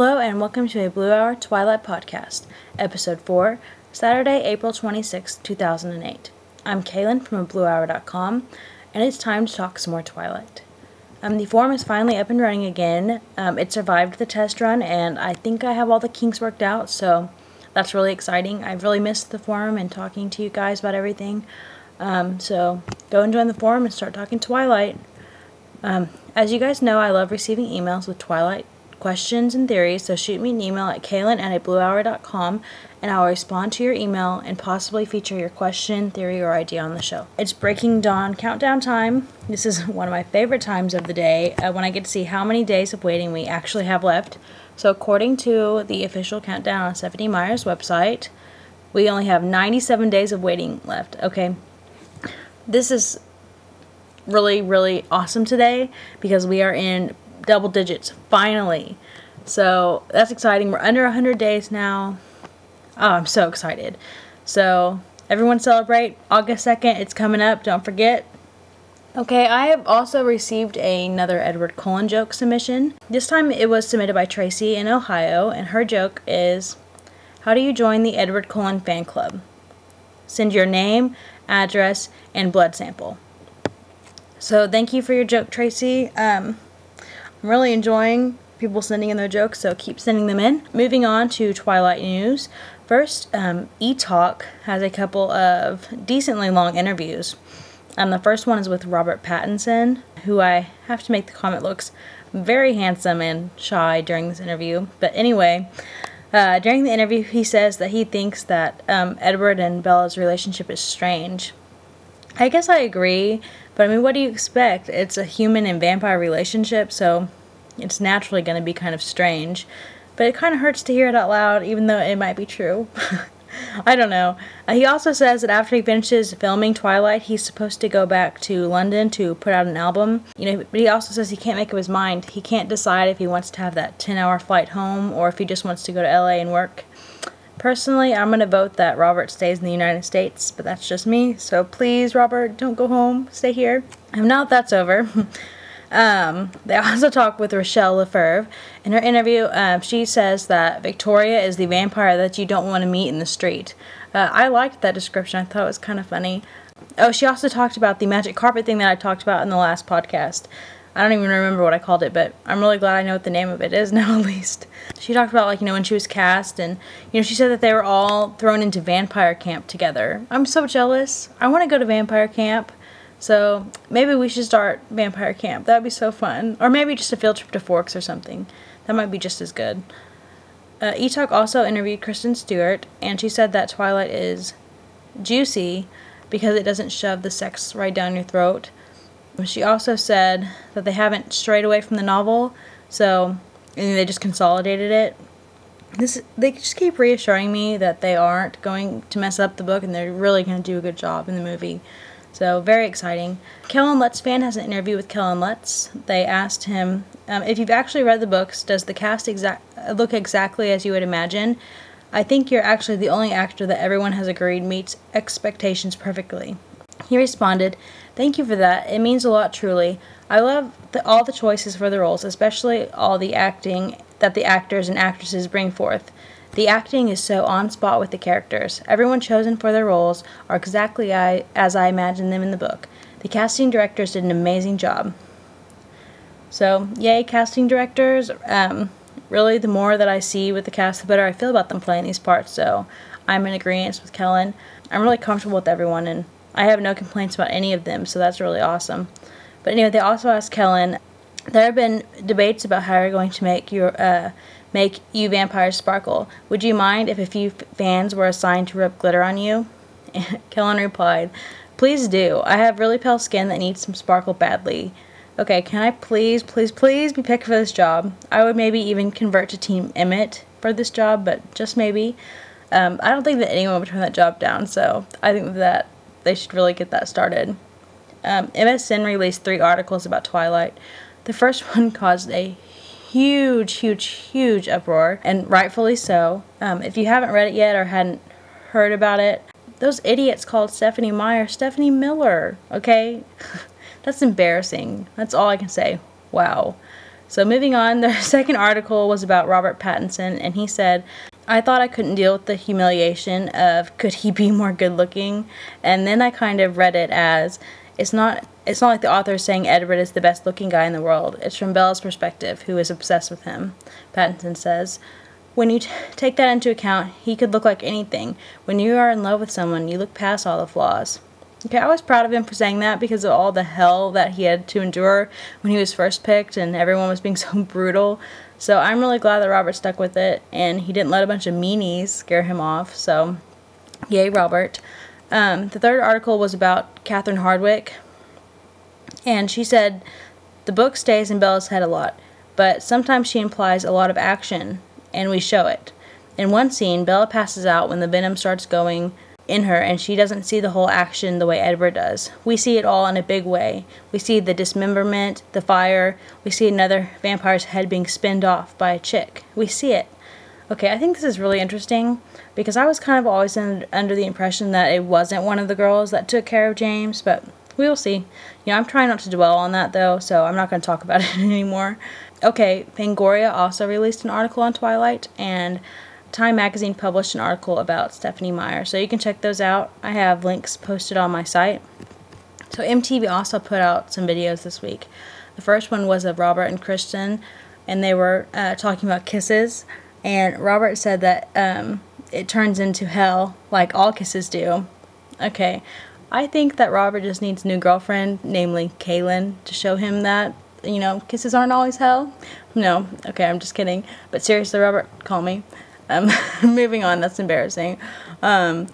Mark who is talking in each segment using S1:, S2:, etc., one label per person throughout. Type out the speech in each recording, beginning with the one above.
S1: Hello, and welcome to a Blue Hour Twilight podcast, episode 4, Saturday, April 26, 2008. I'm Kaelin from BlueHour.com, and it's time to talk some more Twilight. Um, the forum is finally up and running again. Um, it survived the test run, and I think I have all the kinks worked out, so that's really exciting. I've really missed the forum and talking to you guys about everything. Um, so go and join the forum and start talking Twilight. Um, as you guys know, I love receiving emails with Twilight questions and theories, so shoot me an email at kaelin at bluehour.com and I'll respond to your email and possibly feature your question, theory, or idea on the show. It's Breaking Dawn countdown time. This is one of my favorite times of the day uh, when I get to see how many days of waiting we actually have left. So, according to the official countdown on Stephenie Meyer's website, we only have 97 days of waiting left. Okay. This is really, really awesome today because we are in double digits finally. So that's exciting. We're under 100 days now. Oh, I'm so excited. So everyone celebrate August 2nd. It's coming up. Don't forget. Okay, I have also received another Edward Cullen joke submission. This time it was submitted by Tracy in Ohio, and her joke is How do you join the Edward Cullen fan club? Send your name, address, and blood sample. So thank you for your joke, Tracy. Um, I'm really enjoying people sending in their jokes, so keep sending them in. Moving on to Twilight news. First, um, Talk has a couple of decently long interviews. Um, the first one is with Robert Pattinson, who I have to make the comment looks very handsome and shy during this interview. But anyway, uh, during the interview, he says that he thinks that um, Edward and Bella's relationship is strange. I guess I agree, but I mean, what do you expect? It's a human and vampire relationship, so it's naturally going to be kind of strange. But it kind of hurts to hear it out loud, even though it might be true. I don't know. Uh, he also says that after he finishes filming Twilight, he's supposed to go back to London to put out an album. You know, but he also says he can't make up his mind. He can't decide if he wants to have that 10-hour flight home or if he just wants to go to LA and work. Personally, I'm going to vote that Robert stays in the United States, but that's just me. So please, Robert, don't go home. Stay here. And now that that's over, um, they also talk with Rachelle Lefevre. In her interview, uh, she says that Victoria is the vampire that you don't want to meet in the street. Uh, I liked that description. I thought it was kind of funny. Oh, she also talked about the magic carpet thing that I talked about in the last podcast. I don't even remember what I called it, but I'm really glad I know what the name of it is now, at least. She talked about, like, you know, when she was cast, and, you know, she said that they were all thrown into vampire camp together. I'm so jealous. I want to go to vampire camp. So maybe we should start vampire camp. That would be so fun. Or maybe just a field trip to Forks or something. That might be just as good. Uh, E-Talk also interviewed Kristen Stewart, and she said that Twilight is juicy because it doesn't shove the sex right down your throat. She also said that they haven't strayed away from the novel, so and they just consolidated it. This they just keep reassuring me that they aren't going to mess up the book and they're really going to do a good job in the movie. So very exciting. Kellan Lutz fan has an interview with Kellan Lutz. They asked him um, if you've actually read the books. Does the cast look exactly as you would imagine? I think you're actually the only actor that everyone has agreed meets expectations perfectly. He responded, Thank you for that. It means a lot, truly. I love the, all the choices for the roles, especially all the acting that the actors and actresses bring forth. The acting is so on spot with the characters. Everyone chosen for their roles are exactly I, as I imagined them in the book. The casting directors did an amazing job. So, yay, casting directors. Um, really, the more that I see with the cast, the better I feel about them playing these parts. So, I'm in agreement with Kellan. I'm really comfortable with everyone, and I have no complaints about any of them, so that's really awesome. But anyway, they also asked Kellan. There have been debates about how you're going to make your uh, make you vampires sparkle. Would you mind if a few fans were assigned to rub glitter on you? Kellan replied, Please do. I have really pale skin that needs some sparkle badly. Okay, can I please, please, please be picked for this job? I would maybe even convert to Team Emmett for this job, but just maybe. Um, I don't think that anyone would turn that job down, so I think that they should really get that started. Um, MSN released three articles about Twilight. The first one caused a huge, huge, huge uproar, and rightfully so. Um, if you haven't read it yet or hadn't heard about it, those idiots called Stephenie Meyer Stephanie Miller, okay? That's embarrassing. That's all I can say. Wow. So, moving on, the second article was about Robert Pattinson, and he said, I thought I couldn't deal with the humiliation of could he be more good looking? And then I kind of read it as it's not it's not like the author is saying Edward is the best looking guy in the world. It's from Bella's perspective, who is obsessed with him. Pattinson says, when you t- take that into account, he could look like anything. When you are in love with someone, you look past all the flaws. Okay, I was proud of him for saying that because of all the hell that he had to endure when he was first picked and everyone was being so brutal. So I'm really glad that Robert stuck with it and he didn't let a bunch of meanies scare him off. So, yay, Robert. Um, the third article was about Catherine Hardwicke, and she said the book stays in Bella's head a lot, but sometimes she implies a lot of action, and we show it. In one scene, Bella passes out when the venom starts going in her and she doesn't see the whole action the way Edward does. We see it all in a big way. We see the dismemberment, the fire, we see another vampire's head being spinned off by a chick. We see it. Okay, I think this is really interesting because I was kind of always in, under the impression that it wasn't one of the girls that took care of James, but we will see. You know, I'm trying not to dwell on that though, so I'm not going to talk about it anymore. Okay, Fangoria also released an article on Twilight, and Time Magazine published an article about Stephenie Meyer, so you can check those out. I have links posted on my site. So MTV also put out some videos this week. The first one was of Robert and Kristen, and they were uh, talking about kisses. And Robert said that um, it turns into hell, like all kisses do. Okay, I think that Robert just needs a new girlfriend, namely Kaelin, to show him that you know kisses aren't always hell. No, okay, I'm just kidding. But seriously, Robert, call me. Um, moving on, that's embarrassing. Um,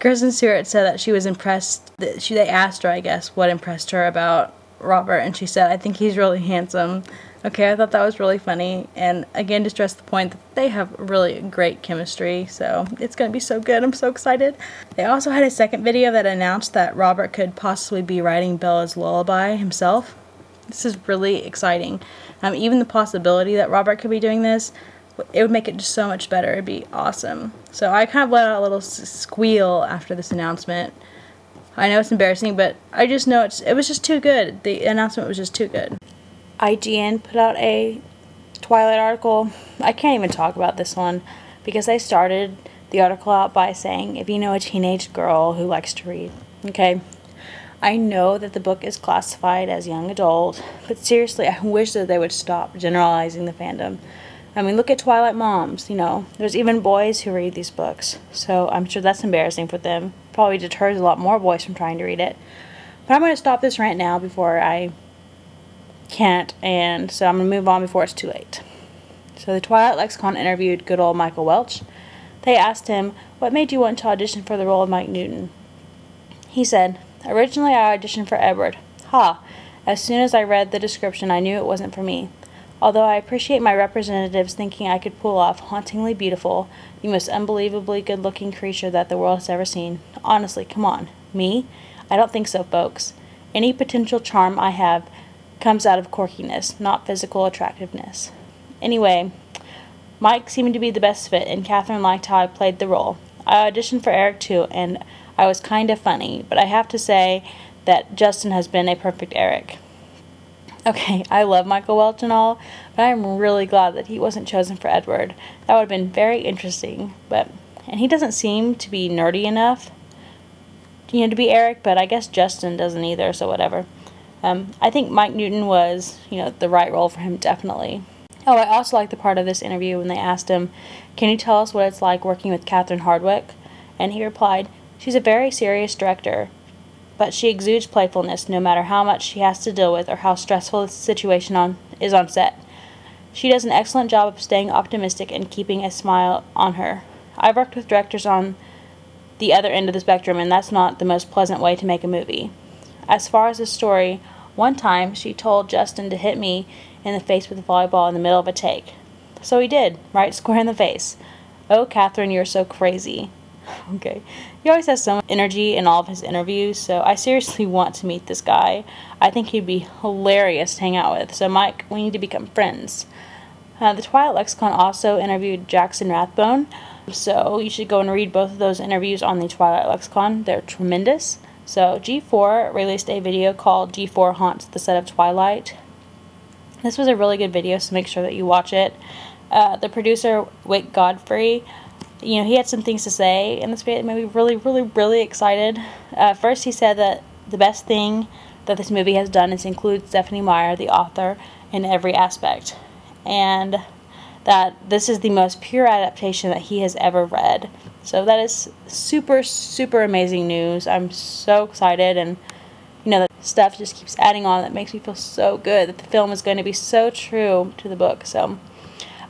S1: Kristen Stewart said that she was impressed. That she they asked her, I guess, what impressed her about Robert, and she said, "I think he's really handsome." Okay, I thought that was really funny, and again to stress the point that they have really great chemistry. So it's gonna be so good. I'm so excited. They also had a second video that announced that Robert could possibly be writing Bella's lullaby himself. This is really exciting. Um, even the possibility that Robert could be doing this it would make it just so much better. It'd be awesome. So I kind of let out a little squeal after this announcement. I know it's embarrassing, but I just know it's it was just too good. The announcement was just too good. IGN put out a Twilight article. I can't even talk about this one because they started the article out by saying, if you know a teenage girl who likes to read, okay. I know that the book is classified as young adult, but seriously, I wish that they would stop generalizing the fandom. I mean, look at Twilight Moms, you know, there's even boys who read these books, so I'm sure that's embarrassing for them. Probably deters a lot more boys from trying to read it. But I'm going to stop this rant now before I can't, and so I'm going to move on before it's too late. So the Twilight Lexicon interviewed good old Michael Welch. They asked him, What made you want to audition for the role of Mike Newton? He said, Originally I auditioned for Edward. Ha! As soon as I read the description, I knew it wasn't for me. Although I appreciate my representatives thinking I could pull off hauntingly beautiful, the most unbelievably good looking creature that the world has ever seen. Honestly, come on. Me? I don't think so, folks. Any potential charm I have comes out of quirkiness, not physical attractiveness. Anyway, Mike seemed to be the best fit, and Catherine liked how I played the role. I auditioned for Eric too, and I was kind of funny, but I have to say that Justin has been a perfect Eric. Okay, I love Michael Welch and all, but I'm really glad that he wasn't chosen for Edward. That would have been very interesting, but and he doesn't seem to be nerdy enough, you know, to be Eric. But I guess Justin doesn't either, so whatever. Um, I think Mike Newton was, you know, the right role for him definitely. Oh, I also like the part of this interview when they asked him, "Can you tell us what it's like working with Catherine Hardwicke?" And he replied, "She's a very serious director but she exudes playfulness no matter how much she has to deal with or how stressful the situation on, is on set. She does an excellent job of staying optimistic and keeping a smile on her. I've worked with directors on the other end of the spectrum, and that's not the most pleasant way to make a movie. As far as the story, one time she told Justin to hit me in the face with a volleyball in the middle of a take. So he did, right square in the face. Oh, Catherine, you're so crazy. okay. He always has so much energy in all of his interviews, so I seriously want to meet this guy. I think he'd be hilarious to hang out with. So, Mike, we need to become friends. Uh, the Twilight Lexicon also interviewed Jackson Rathbone, so you should go and read both of those interviews on the Twilight Lexicon. They're tremendous. So, G4 released a video called G4 Haunts the Set of Twilight. This was a really good video, so make sure that you watch it. Uh, the producer, Wyck Godfrey, you know, he had some things to say in this video that made me really, really, really excited. Uh, first, he said that the best thing that this movie has done is include Stephenie Meyer, the author, in every aspect. And that this is the most pure adaptation that he has ever read. So that is super, super amazing news. I'm so excited, and you know, that stuff just keeps adding on that makes me feel so good that the film is going to be so true to the book. So,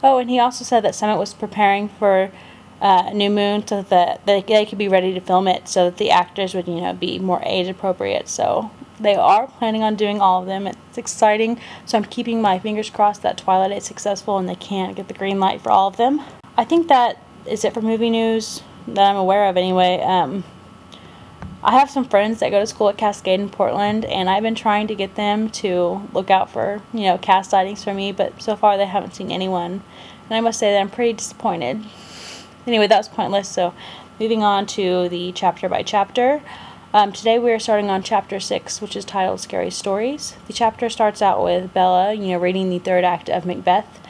S1: oh, and he also said that Summit was preparing for uh, New Moon so that they, they could be ready to film it so that the actors would, you know, be more age appropriate. So they are planning on doing all of them. It's exciting. So I'm keeping my fingers crossed that Twilight is successful and they can't get the green light for all of them. I think that is it for movie news that I'm aware of anyway. Um, I have some friends that go to school at Cascade in Portland, and I've been trying to get them to look out for, you know, cast sightings for me, but so far they haven't seen anyone. And I must say that I'm pretty disappointed. Anyway, that was pointless, so moving on to the chapter by chapter. Um, today we are starting on chapter 6, which is titled Scary Stories. The chapter starts out with Bella, you know, reading the third act of Macbeth.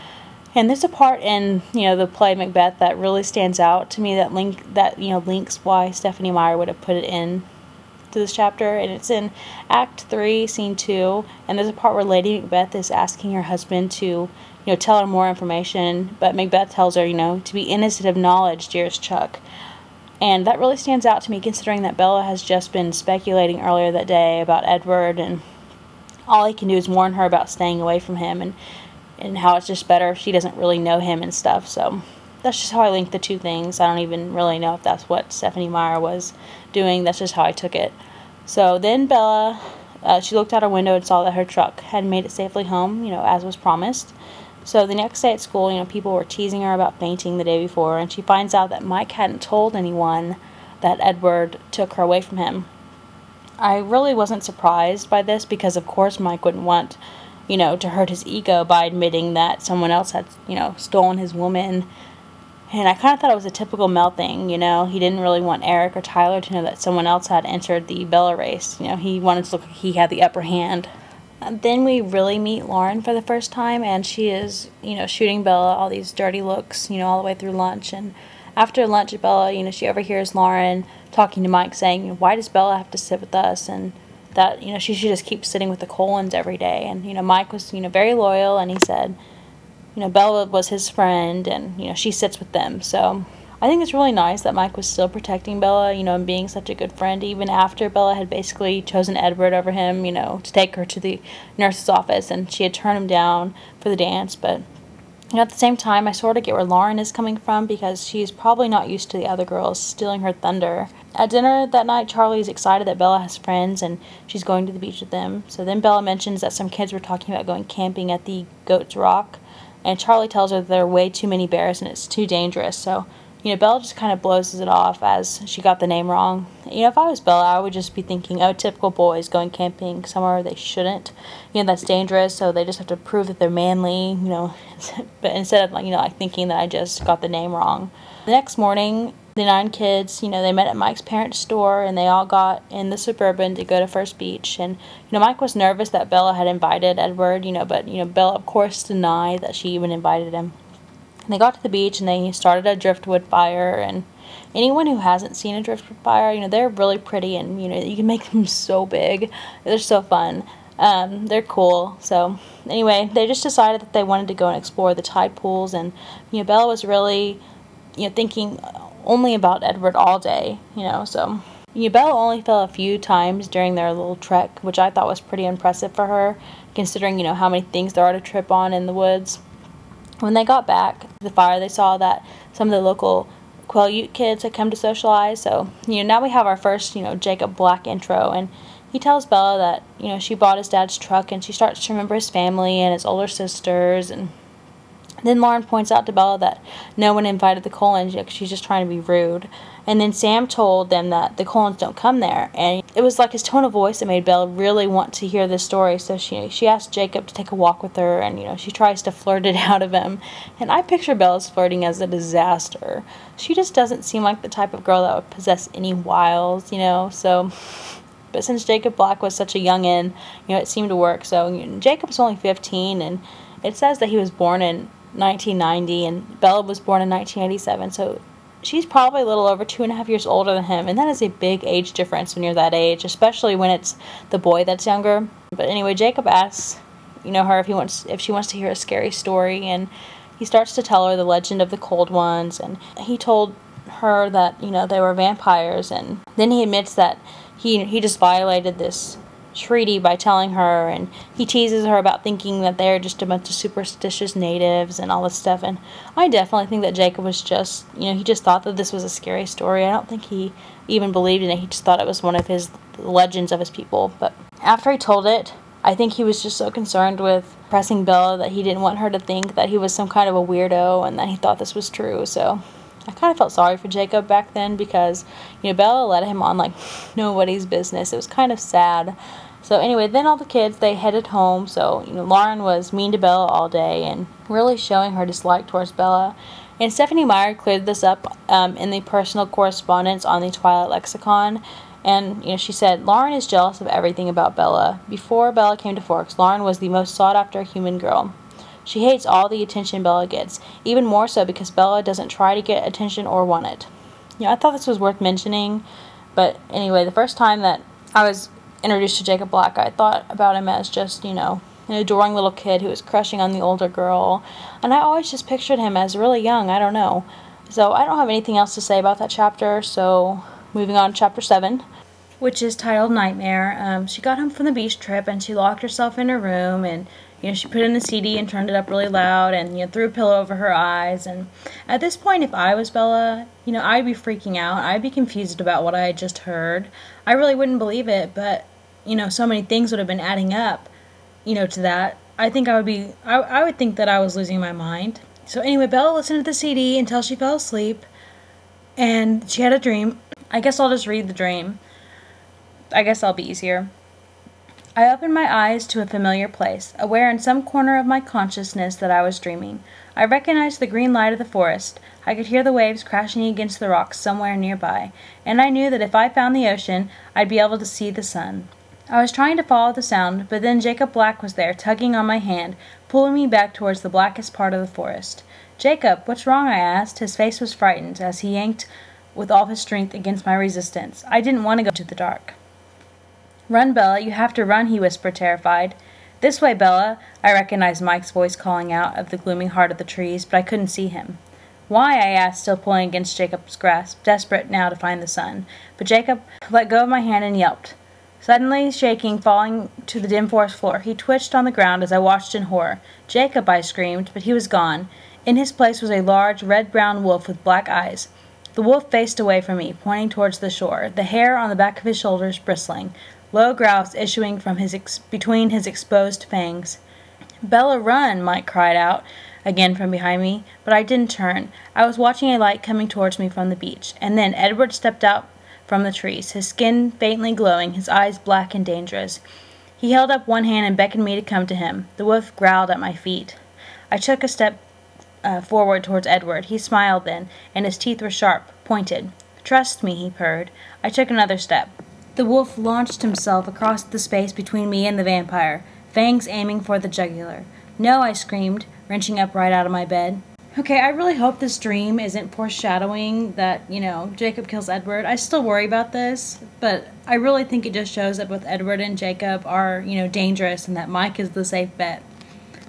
S1: And there's a part in, you know, the play Macbeth that really stands out to me that link that, you know, links why Stephenie Meyer would have put it in to this chapter and it's in Act 3, Scene 2, and there's a part where Lady Macbeth is asking her husband to, you know, tell her more information, but Macbeth tells her, you know, to be innocent of knowledge, dearest Chuck. And that really stands out to me considering that Bella has just been speculating earlier that day about Edward and all he can do is warn her about staying away from him and and how it's just better if she doesn't really know him and stuff. So that's just how I link the two things. I don't even really know if that's what Stephenie Meyer was doing. That's just how I took it. So then Bella, uh, she looked out her window and saw that her truck had made it safely home, you know, as was promised. So the next day at school, you know, people were teasing her about fainting the day before, and she finds out that Mike hadn't told anyone that Edward took her away from him. I really wasn't surprised by this because, of course, Mike wouldn't want, you know, to hurt his ego by admitting that someone else had, you know, stolen his woman. And I kind of thought it was a typical Mel thing, you know. He didn't really want Eric or Tyler to know that someone else had entered the Bella race. You know, he wanted to look like he had the upper hand. Then we really meet Lauren for the first time, and she is, you know, shooting Bella all these dirty looks, you know, all the way through lunch. And after lunch, Bella, you know, she overhears Lauren talking to Mike saying, Why does Bella have to sit with us? And that, you know, she should just keep sitting with the Cullens every day. And, you know, Mike was, you know, very loyal, and he said, you know, Bella was his friend, and, you know, she sits with them. So I think it's really nice that Mike was still protecting Bella, you know, and being such a good friend, even after Bella had basically chosen Edward over him, you know, to take her to the nurse's office, and she had turned him down for the dance. But you know, at the same time, I sort of get where Lauren is coming from because she's probably not used to the other girls stealing her thunder. At dinner that night, Charlie is excited that Bella has friends and she's going to the beach with them. So then Bella mentions that some kids were talking about going camping at the Goat's Rock, and Charlie tells her there are way too many bears and it's too dangerous. So you know, Bella just kind of blows it off as she got the name wrong. You know, if I was Bella, I would just be thinking, oh, typical boys going camping somewhere they shouldn't. You know, that's dangerous, so they just have to prove that they're manly, you know. but instead of, like, you know, like thinking that I just got the name wrong. The next morning, the nine kids, you know, they met at Mike's parents' store and they all got in the Suburban to go to First Beach. And, you know, Mike was nervous that Bella had invited Edward, you know, but, you know, Bella, of course, denied that she even invited him. They got to the beach and they started a driftwood fire. And anyone who hasn't seen a driftwood fire, you know, they're really pretty and, you know, you can make them so big. They're so fun. Um, they're cool. So, anyway, they just decided that they wanted to go and explore the tide pools. And, you know, Bella was really, you know, thinking only about Edward all day, you know, so. You know, Bella only fell a few times during their little trek, which I thought was pretty impressive for her, considering, you know, how many things there are to trip on in the woods. When they got back to the fire, they saw that some of the local Quileute kids had come to socialize. So, you know, now we have our first, you know, Jacob Black intro. And he tells Bella that, you know, she bought his dad's truck and she starts to remember his family and his older sisters and then Lauren points out to Bella that no one invited the Cullens because she's just trying to be rude. And then Sam told them that the Cullens don't come there. And it was like his tone of voice that made Bella really want to hear this story. So she she asked Jacob to take a walk with her and, you know, she tries to flirt it out of him. And I picture Bella's flirting as a disaster. She just doesn't seem like the type of girl that would possess any wiles, you know. So But since Jacob Black was such a youngin', you know, it seemed to work. So you know, Jacob's only 15, and it says that he was born in 1990, and Bella was born in 1987. So she's probably a little over two and a half years older than him, and that is a big age difference when you're that age, especially when it's the boy that's younger. But anyway, Jacob asks, you know, her if he wants if she wants to hear a scary story, and he starts to tell her the legend of the cold ones, and he told her that you know they were vampires, and then he admits that he he just violated this treaty by telling her, and he teases her about thinking that they're just a bunch of superstitious natives and all this stuff. And I definitely think that Jacob was just, you know, he just thought that this was a scary story. I don't think he even believed in it. He just thought it was one of his legends of his people. But after he told it, I think he was just so concerned with pressing Bella that he didn't want her to think that he was some kind of a weirdo and that he thought this was true. So I kind of felt sorry for Jacob back then because, you know, Bella let him on like nobody's business. It was kind of sad. So anyway, then all the kids they headed home. So you know, Lauren was mean to Bella all day and really showing her dislike towards Bella. And Stephenie Meyer cleared this up um, in the personal correspondence on the Twilight Lexicon. And you know, she said Lauren is jealous of everything about Bella. Before Bella came to Forks, Lauren was the most sought after human girl. She hates all the attention Bella gets, even more so because Bella doesn't try to get attention or want it. Yeah, I thought this was worth mentioning. But anyway, the first time that I was introduced to Jacob Black, I thought about him as just, you know, an adoring little kid who was crushing on the older girl. And I always just pictured him as really young. I don't know. So I don't have anything else to say about that chapter. So moving on to chapter 7. Which is titled Nightmare. Um, she got home from the beach trip and she locked herself in her room and you know, she put in the CD and turned it up really loud and, you know, threw a pillow over her eyes. And at this point, if I was Bella, you know, I'd be freaking out. I'd be confused about what I had just heard. I really wouldn't believe it, but you know, so many things would have been adding up, you know, to that. I think I would be, I, I would think that I was losing my mind. So anyway, Bella listened to the CD until she fell asleep, and she had a dream. I guess I'll just read the dream. I guess I'll be easier. I opened my eyes to a familiar place, aware in some corner of my consciousness that I was dreaming. I recognized the green light of the forest. I could hear the waves crashing against the rocks somewhere nearby, and I knew that if I found the ocean, I'd be able to see the sun. I was trying to follow the sound, but then Jacob Black was there, tugging on my hand, pulling me back towards the blackest part of the forest. Jacob, what's wrong? I asked. His face was frightened as he yanked with all his strength against my resistance. I didn't want to go to the dark. Run, Bella, you have to run, he whispered, terrified. This way, Bella. I recognized Mike's voice calling out of the gloomy heart of the trees, but I couldn't see him. Why? I asked, still pulling against Jacob's grasp, desperate now to find the sun. But Jacob let go of my hand and yelped. Suddenly shaking, falling to the dim forest floor, he twitched on the ground as I watched in horror. Jacob, I screamed, but he was gone. In his place was a large, red brown wolf with black eyes. The wolf faced away from me, pointing towards the shore, the hair on the back of his shoulders bristling, low growls issuing from his ex- between his exposed fangs. Bella, run! Mike cried out again from behind me, but I didn't turn. I was watching a light coming towards me from the beach, and then Edward stepped out from the trees, his skin faintly glowing, his eyes black and dangerous. He held up one hand and beckoned me to come to him. The wolf growled at my feet. I took a step uh, forward towards Edward. He smiled then, and his teeth were sharp, pointed. Trust me, he purred. I took another step. The wolf launched himself across the space between me and the vampire, fangs aiming for the jugular. No, I screamed, wrenching upright out of my bed. Okay, I really hope this dream isn't foreshadowing that, you know, Jacob kills Edward. I still worry about this, but I really think it just shows that both Edward and Jacob are, you know, dangerous and that Mike is the safe bet.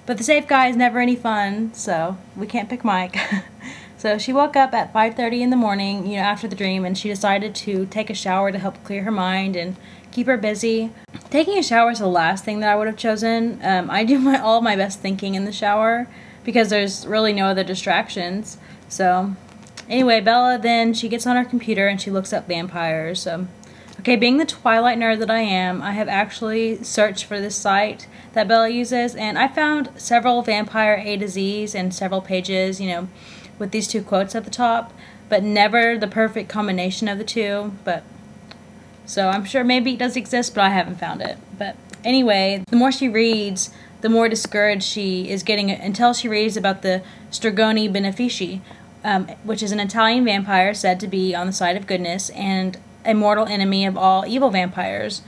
S1: But the safe guy is never any fun, so we can't pick Mike. so she woke up at 5:30 in the morning, you know, after the dream and she decided to take a shower to help clear her mind and keep her busy. Taking a shower is the last thing that I would have chosen. Um, I do my all my best thinking in the shower because there's really no other distractions. So, anyway, Bella then she gets on her computer and she looks up vampires. So, okay, being the Twilight nerd that I am, I have actually searched for this site that Bella uses, and I found several vampire A to Z's and several pages, you know, with these two quotes at the top, but never the perfect combination of the two. But so I'm sure maybe it does exist, but I haven't found it. But anyway, the more she reads, the more discouraged she is getting until she reads about the Stregoni Benefici, um, which is an Italian vampire said to be on the side of goodness and a mortal enemy of all evil vampires.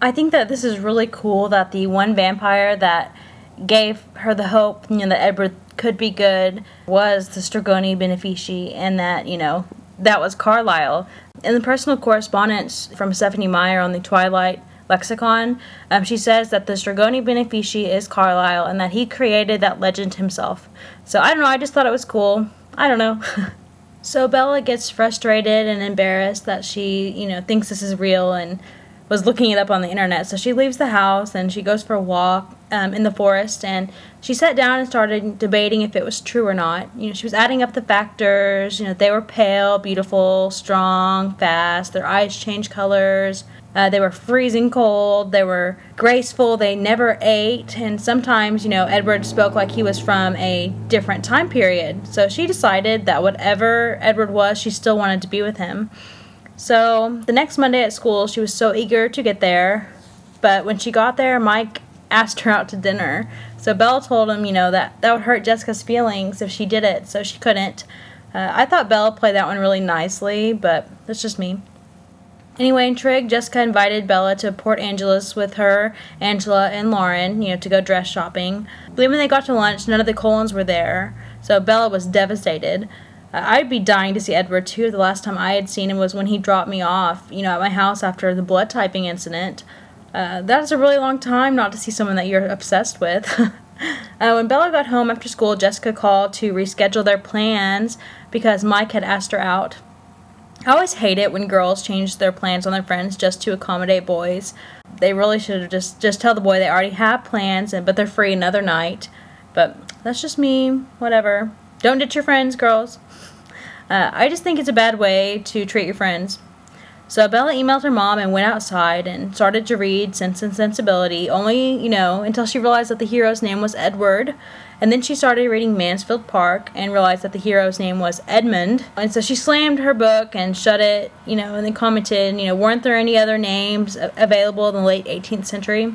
S1: I think that this is really cool that the one vampire that gave her the hope, you know, that Edward could be good was the Stregoni Benefici, and that, you know, that was Carlisle. In the personal correspondence from Stephenie Meyer on the Twilight lexicon, um, she says that the Stregoni Benefici is Carlisle and that he created that legend himself. So I don't know, I just thought it was cool. I don't know. so Bella gets frustrated and embarrassed that she, you know, thinks this is real and was looking it up on the internet. So she leaves the house and she goes for a walk um, in the forest and she sat down and started debating if it was true or not. You know, she was adding up the factors. You know, they were pale, beautiful, strong, fast. Their eyes changed colors. Uh, they were freezing cold. They were graceful. They never ate. And sometimes, you know, Edward spoke like he was from a different time period. So she decided that whatever Edward was, she still wanted to be with him. So the next Monday at school, she was so eager to get there. But when she got there, Mike asked her out to dinner. So Belle told him, you know, that that would hurt Jessica's feelings if she did it, so she couldn't. Uh, I thought Belle played that one really nicely, but that's just me. Anyway, in Trig, Jessica invited Bella to Port Angeles with her, Angela, and Lauren, you know, to go dress shopping. But when they got to lunch, none of the Cullens were there, so Bella was devastated. Uh, I'd be dying to see Edward too. The last time I had seen him was when he dropped me off, you know, at my house after the blood typing incident. Uh, that's a really long time not to see someone that you're obsessed with. uh, when Bella got home after school, Jessica called to reschedule their plans because Mike had asked her out. I always hate it when girls change their plans on their friends just to accommodate boys. They really should have just just tell the boy they already have plans and but they're free another night. But that's just me. Whatever. Don't ditch your friends, girls. Uh, I just think it's a bad way to treat your friends. So Bella emailed her mom and went outside and started to read Sense and Sensibility, only, you know, until she realized that the hero's name was Edward. And then she started reading Mansfield Park and realized that the hero's name was Edmund. And so she slammed her book and shut it, you know, and then commented, you know, weren't there any other names available in the late 18th century?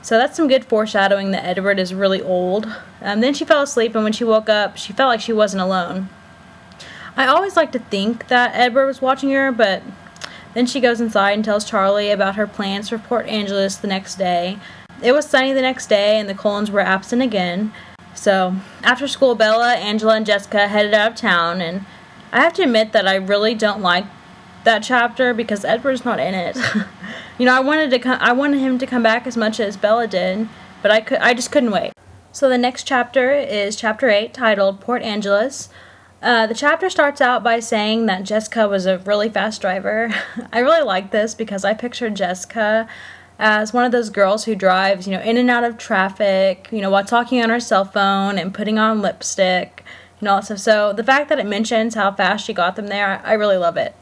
S1: So that's some good foreshadowing that Edward is really old. Um, then she fell asleep, and when she woke up, she felt like she wasn't alone. I always like to think that Edward was watching her, but then she goes inside and tells Charlie about her plans for Port Angeles the next day. It was sunny the next day, and the Cullens were absent again. So, after school, Bella, Angela, and Jessica headed out of town, and I have to admit that I really don't like that chapter because Edward's not in it. you know, I wanted to co- I wanted him to come back as much as Bella did, but I could I just couldn't wait. So the next chapter is chapter 8 titled Port Angeles. Uh, the chapter starts out by saying that Jessica was a really fast driver. I really like this because I pictured Jessica as one of those girls who drives, you know, in and out of traffic, you know, while talking on her cell phone and putting on lipstick and all that stuff. So the fact that it mentions how fast she got them there, I, I really love it.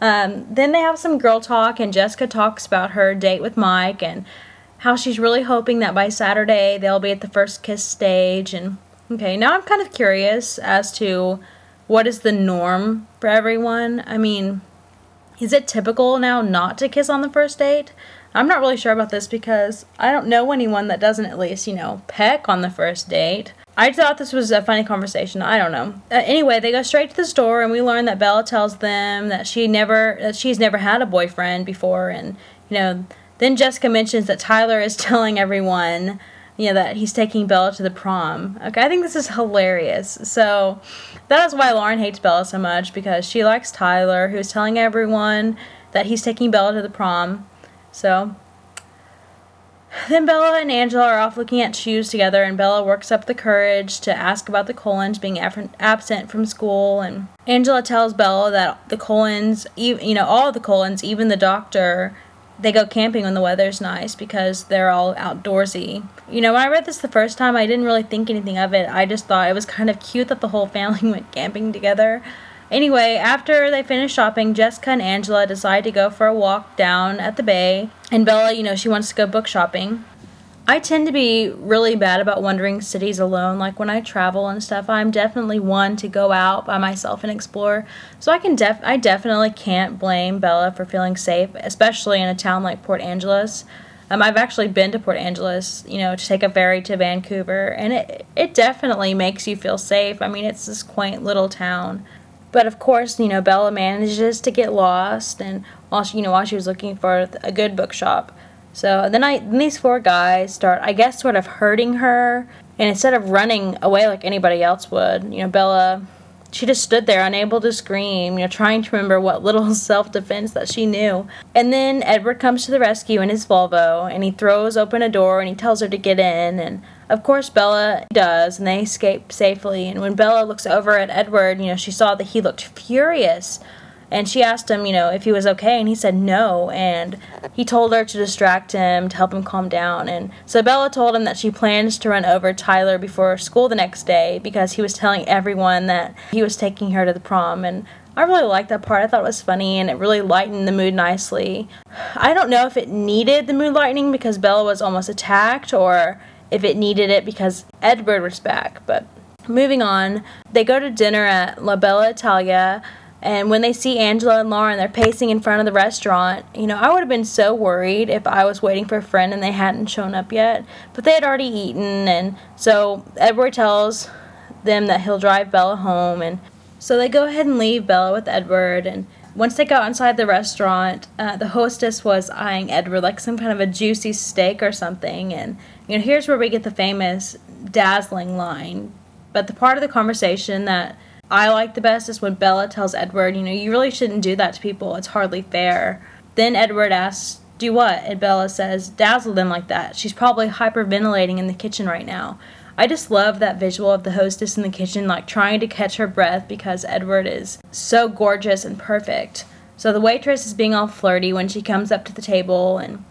S1: Um, then they have some girl talk, and Jessica talks about her date with Mike and how she's really hoping that by Saturday they'll be at the first kiss stage. And okay, now I'm kind of curious as to what is the norm for everyone? I mean, is it typical now not to kiss on the first date? I'm not really sure about this because I don't know anyone that doesn't at least, you know, peck on the first date. I thought this was a funny conversation. I don't know. Uh, anyway, they go straight to the store, and we learn that Bella tells them that she never, that she's never had a boyfriend before, and you know, then Jessica mentions that Tyler is telling everyone you know, that he's taking Bella to the prom. Okay, I think this is hilarious. So that is why Lauren hates Bella so much because she likes Tyler, who's telling everyone that he's taking Bella to the prom. So then Bella and Angela are off looking at shoes together, and Bella works up the courage to ask about the Cullens being absent from school. And Angela tells Bella that the Cullens, you know, all the Cullens, even the doctor, they go camping when the weather's nice because they're all outdoorsy. You know, when I read this the first time, I didn't really think anything of it. I just thought it was kind of cute that the whole family went camping together. Anyway, after they finish shopping, Jessica and Angela decide to go for a walk down at the bay. And Bella, you know, she wants to go book shopping. I tend to be really bad about wandering cities alone. Like when I travel and stuff, I'm definitely one to go out by myself and explore. So I can def I definitely can't blame Bella for feeling safe, especially in a town like Port Angeles. Um, I've actually been to Port Angeles, you know, to take a ferry to Vancouver, and it it definitely makes you feel safe. I mean, it's this quaint little town. But of course, you know, Bella manages to get lost, and while she, you know, while she was looking for a good bookshop, So then I then these four guys start, I guess, sort of hurting her, and instead of running away like anybody else would, you know, Bella, she just stood there unable to scream, you know, trying to remember what little self defense that she knew. And then Edward comes to the rescue in his Volvo, and he throws open a door and he tells her to get in, and of course, Bella does, and they escape safely. And when Bella looks over at Edward, you know, she saw that he looked furious. And she asked him, you know, if he was okay, and he said no. And he told her to distract him, to help him calm down. And so Bella told him that she plans to run over Tyler before school the next day because he was telling everyone that he was taking her to the prom. And I really liked that part. I thought it was funny and it really lightened the mood nicely. I don't know if it needed the mood lightening because Bella was almost attacked or if it needed it because Edward was back. But moving on, they go to dinner at La Bella Italia. And when they see Angela and Lauren, they're pacing in front of the restaurant. You know, I would have been so worried if I was waiting for a friend and they hadn't shown up yet. But they had already eaten, and so Edward tells them that he'll drive Bella home. And so they go ahead and leave Bella with Edward. And once they got inside the restaurant, uh, the hostess was eyeing Edward like some kind of a juicy steak or something. And you know, here's where we get the famous dazzling line. But the part of the conversation that I like the best is when Bella tells Edward, you know, you really shouldn't do that to people. It's hardly fair. Then Edward asks, do what? And Bella says, dazzle them like that. She's probably hyperventilating in the kitchen right now. I just love that visual of the hostess in the kitchen, like trying to catch her breath because Edward is so gorgeous and perfect. So the waitress is being all flirty when she comes up to the table and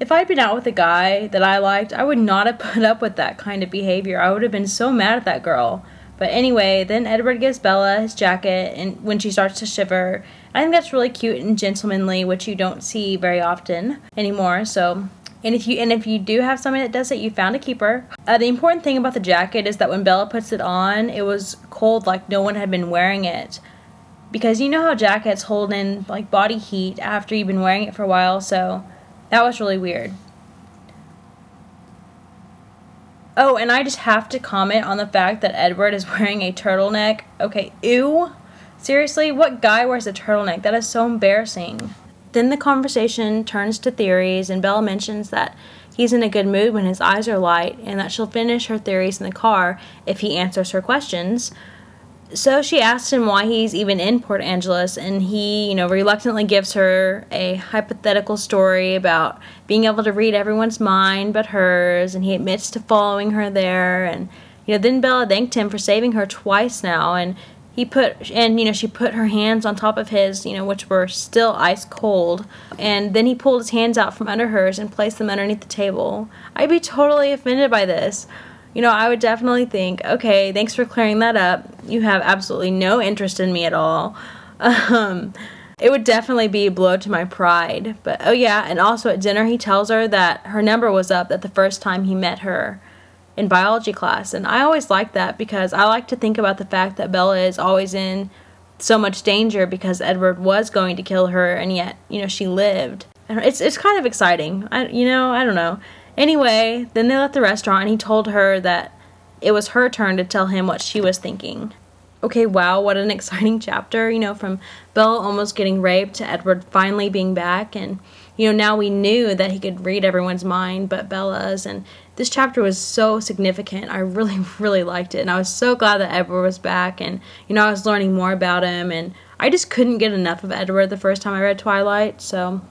S1: if I'd been out with a guy that I liked, I would not have put up with that kind of behavior. I would have been so mad at that girl. But anyway, then Edward gives Bella his jacket and when she starts to shiver. I think that's really cute and gentlemanly, which you don't see very often anymore. So and if you and if you do have somebody that does it, you found a keeper. Uh, the important thing about the jacket is that when Bella puts it on, it was cold, like no one had been wearing it. Because you know how jackets hold in like body heat after you've been wearing it for a while, so that was really weird. Oh, and I just have to comment on the fact that Edward is wearing a turtleneck. Okay, ew. Seriously, what guy wears a turtleneck? That is so embarrassing. Then the conversation turns to theories, and Bella mentions that he's in a good mood when his eyes are light, and that she'll finish her theories in the car if he answers her questions. So she asks him why he's even in Port Angeles, and he, you know, reluctantly gives her a hypothetical story about being able to read everyone's mind but hers, and he admits to following her there. And, you know, then Bella thanked him for saving her twice now, and he put, and, you know, she put her hands on top of his, you know, which were still ice cold, and then he pulled his hands out from under hers and placed them underneath the table. I'd be totally offended by this you know, I would definitely think, okay, thanks for clearing that up. You have absolutely no interest in me at all. Um, it would definitely be a blow to my pride. But oh, yeah, and also at dinner, he tells her that her number was up at the first time he met her in biology class. And I always like that because I like to think about the fact that Bella is always in so much danger because Edward was going to kill her and yet, you know, she lived. It's it's kind of exciting. I you know, I don't know. Anyway, then they left the restaurant and he told her that it was her turn to tell him what she was thinking. Okay, wow, what an exciting chapter, you know, from Bella almost getting raped to Edward finally being back. And, you know, now we knew that he could read everyone's mind but Bella's. And this chapter was so significant. I really, really liked it. And I was so glad that Edward was back. And, you know, I was learning more about him. And I just couldn't get enough of Edward the first time I read Twilight. So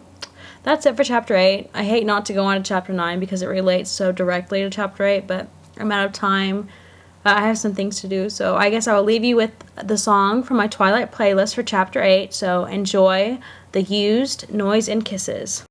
S1: that's it for chapter 8. I hate not to go on to chapter 9 because it relates so directly to chapter 8, but I'm out of time. Uh, I have some things to do, so I guess I will leave you with the song from my Twilight playlist for chapter 8. So enjoy the Used Noise and Kisses.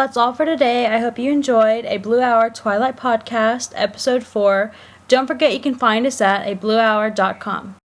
S1: That's all for today. I hope you enjoyed a Blue Hour Twilight podcast, episode 4. Don't forget you can find us at abluehour.com.